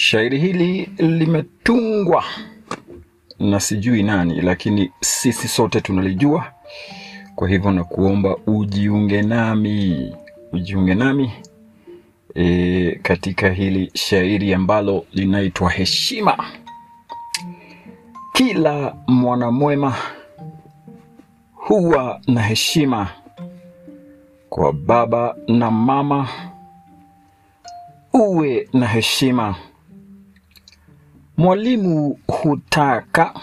Shairi hili limetungwa na sijui nani, lakini sisi sote tunalijua. Kwa hivyo na kuomba ujiunge nami, ujiunge nami e, katika hili shairi ambalo linaitwa Heshima. Kila mwanamwema huwa na heshima kwa baba na mama, uwe na heshima. Mwalimu hutaka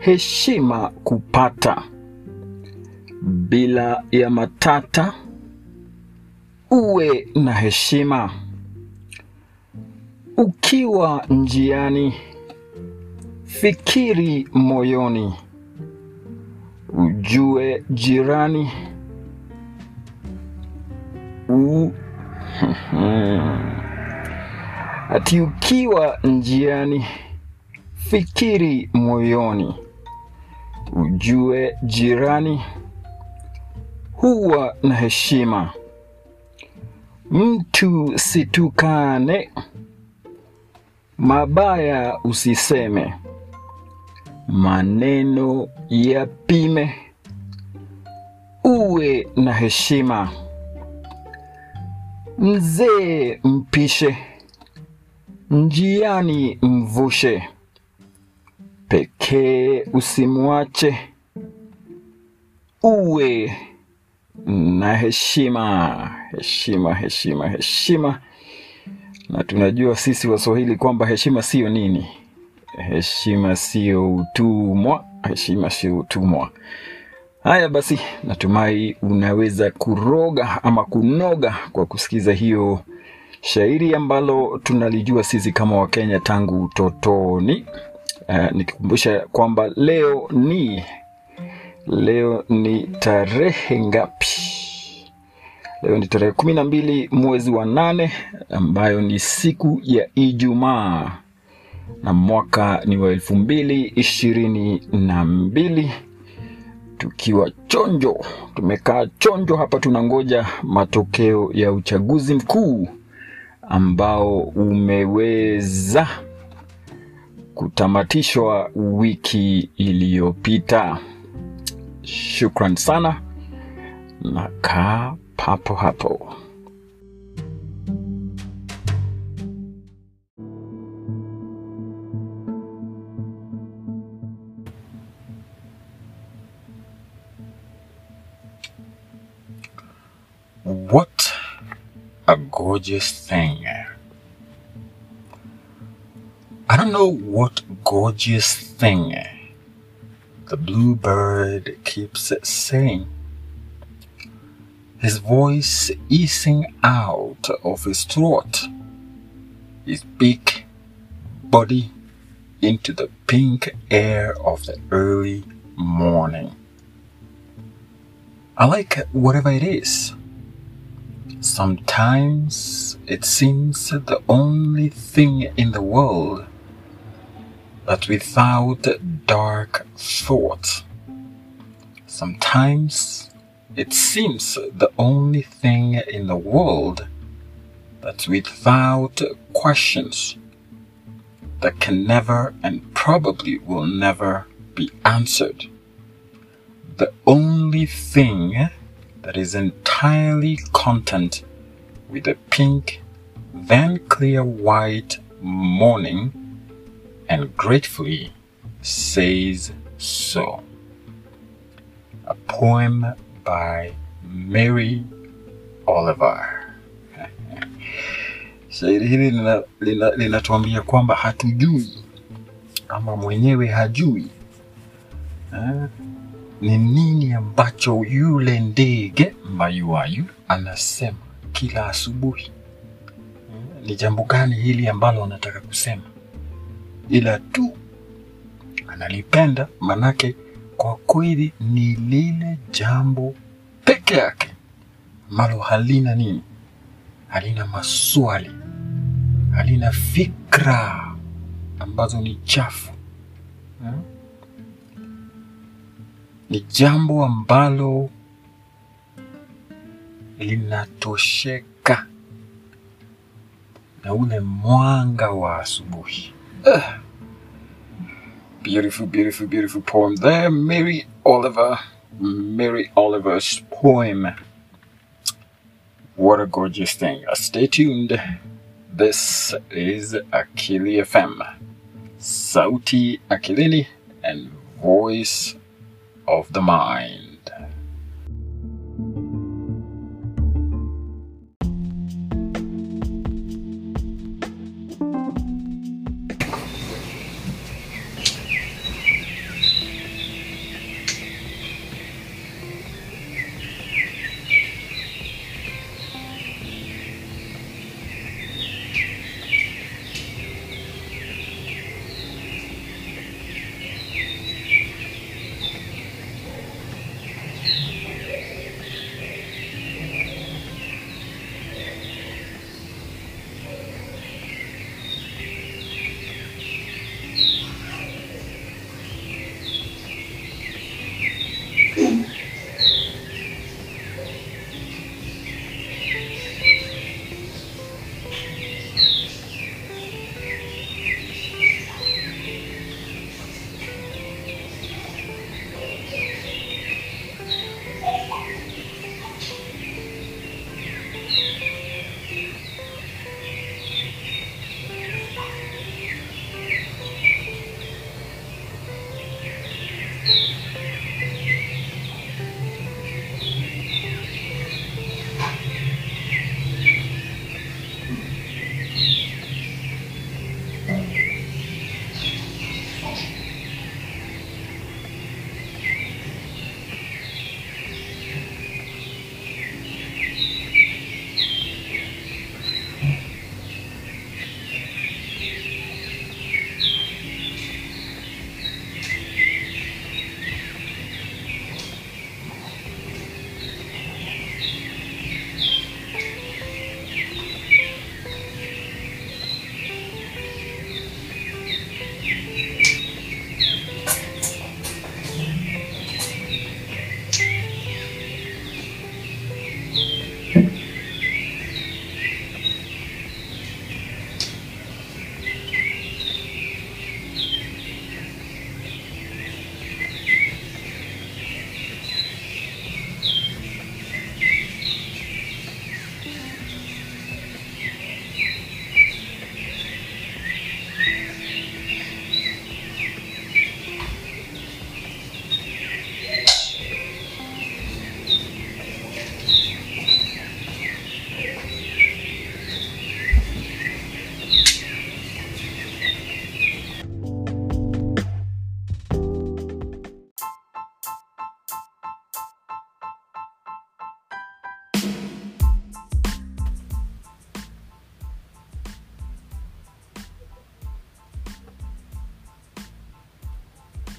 heshima kupata, bila ya matata, uwe na heshima. Ukiwa njiani, fikiri moyoni, ujue jirani u... Ati ukiwa njiani, fikiri moyoni, ujue jirani huwa na heshima. Mtu situkane, mabaya usiseme, maneno yapime, uwe na heshima. Mzee mpishe, njiani mvushe, pekee usimwache, uwe na heshima. Heshima, heshima, heshima. Na tunajua sisi Waswahili kwamba heshima siyo nini? Heshima siyo utumwa, heshima sio utumwa. Haya basi, natumai unaweza kuroga ama kunoga kwa kusikiza hiyo shairi ambalo tunalijua sisi kama Wakenya tangu utotoni. Uh, nikikumbusha kwamba leo ni leo ni tarehe ngapi? Leo ni tarehe kumi na mbili mwezi wa nane ambayo ni siku ya Ijumaa na mwaka ni wa elfu mbili ishirini na mbili tukiwa chonjo, tumekaa chonjo hapa, tunangoja matokeo ya uchaguzi mkuu ambao umeweza kutamatishwa wiki iliyopita. Shukran sana, na kaa papo hapo. What gorgeous thing. I don't know what gorgeous thing the bluebird keeps saying. His voice easing out of his throat, his big body into the pink air of the early morning. I like whatever it is. Sometimes it seems the only thing in the world that without dark thoughts. Sometimes it seems the only thing in the world that without questions that can never and probably will never be answered. The only thing that is entirely content with a pink, then clear white morning and gratefully says so. A poem by Mary Oliver. Shairi hili linatuambia lina, lina kwamba hatujui ama mwenyewe hajui eh, ni nini ambacho yule ndege mbayuwayu anasema kila asubuhi. Ni jambo gani hili ambalo anataka kusema, ila tu analipenda, manake kwa kweli ni lile jambo peke yake ambalo halina nini, halina maswali, halina fikra ambazo ni chafu eh? Ni jambo ambalo linatosheka na ule mwanga wa asubuhi. Uh, Beautiful, beautiful, beautiful poem there. Mary Oliver. Mary Oliver's poem. What a gorgeous thing. Uh, Stay tuned. This is Akili FM. Sauti Akilini and Voice of the Mind.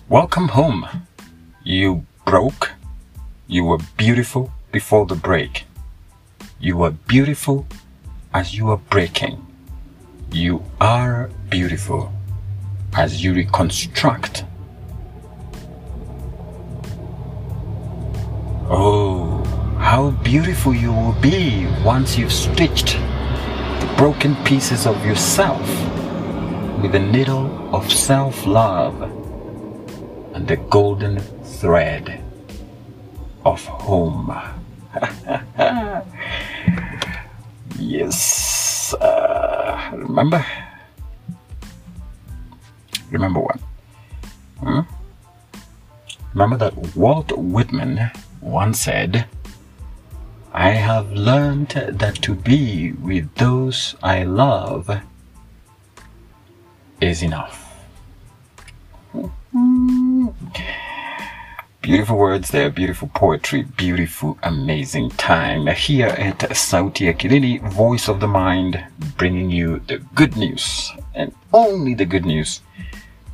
Welcome home. You broke. You were beautiful before the break. You were beautiful as you are breaking. You are beautiful as you reconstruct. Oh, how beautiful you will be once you've stitched the broken pieces of yourself with the needle of self love and the golden thread of home. yes. Uh, remember? Remember what? Hmm? Remember that Walt Whitman once said, I have learned that to be with those I love is enough. Beautiful words there, beautiful poetry, beautiful, amazing time here at Sauti Akilini, Voice of the Mind, bringing you the good news and only the good news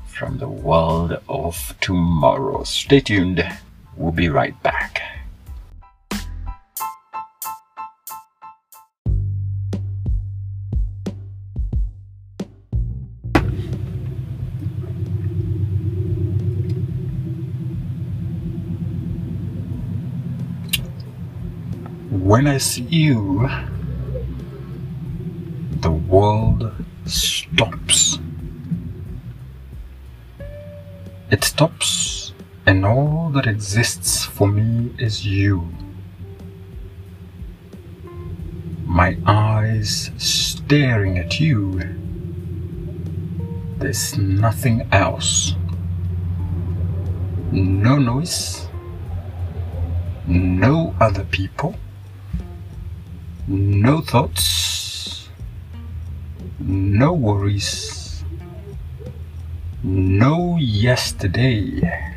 from the world of tomorrow. Stay tuned, we'll be right back. When I see you the world stops. It stops, and all that exists for me is you. My eyes staring at you. There's nothing else. No noise. No other people. No thoughts. No worries. No yesterday.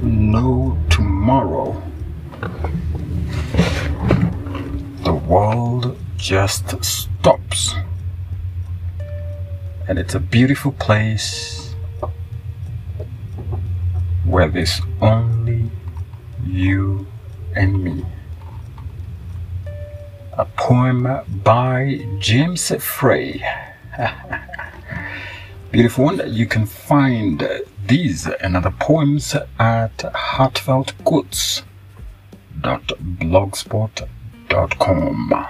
No tomorrow. The world just stops. And it's a beautiful place where there's only you and me. A poem by James Frey. Beautiful one. You can find these and other poems at heartfeltquotes.blogspot.com.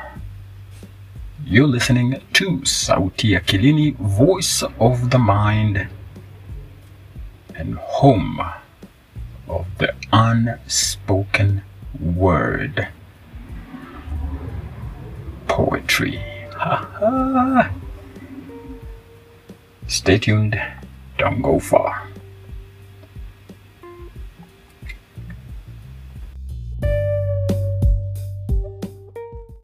You're listening to Sauti ya Kilini, voice of the mind and home of the unspoken word. Poetry. Ha ha. Stay tuned. Don't go far.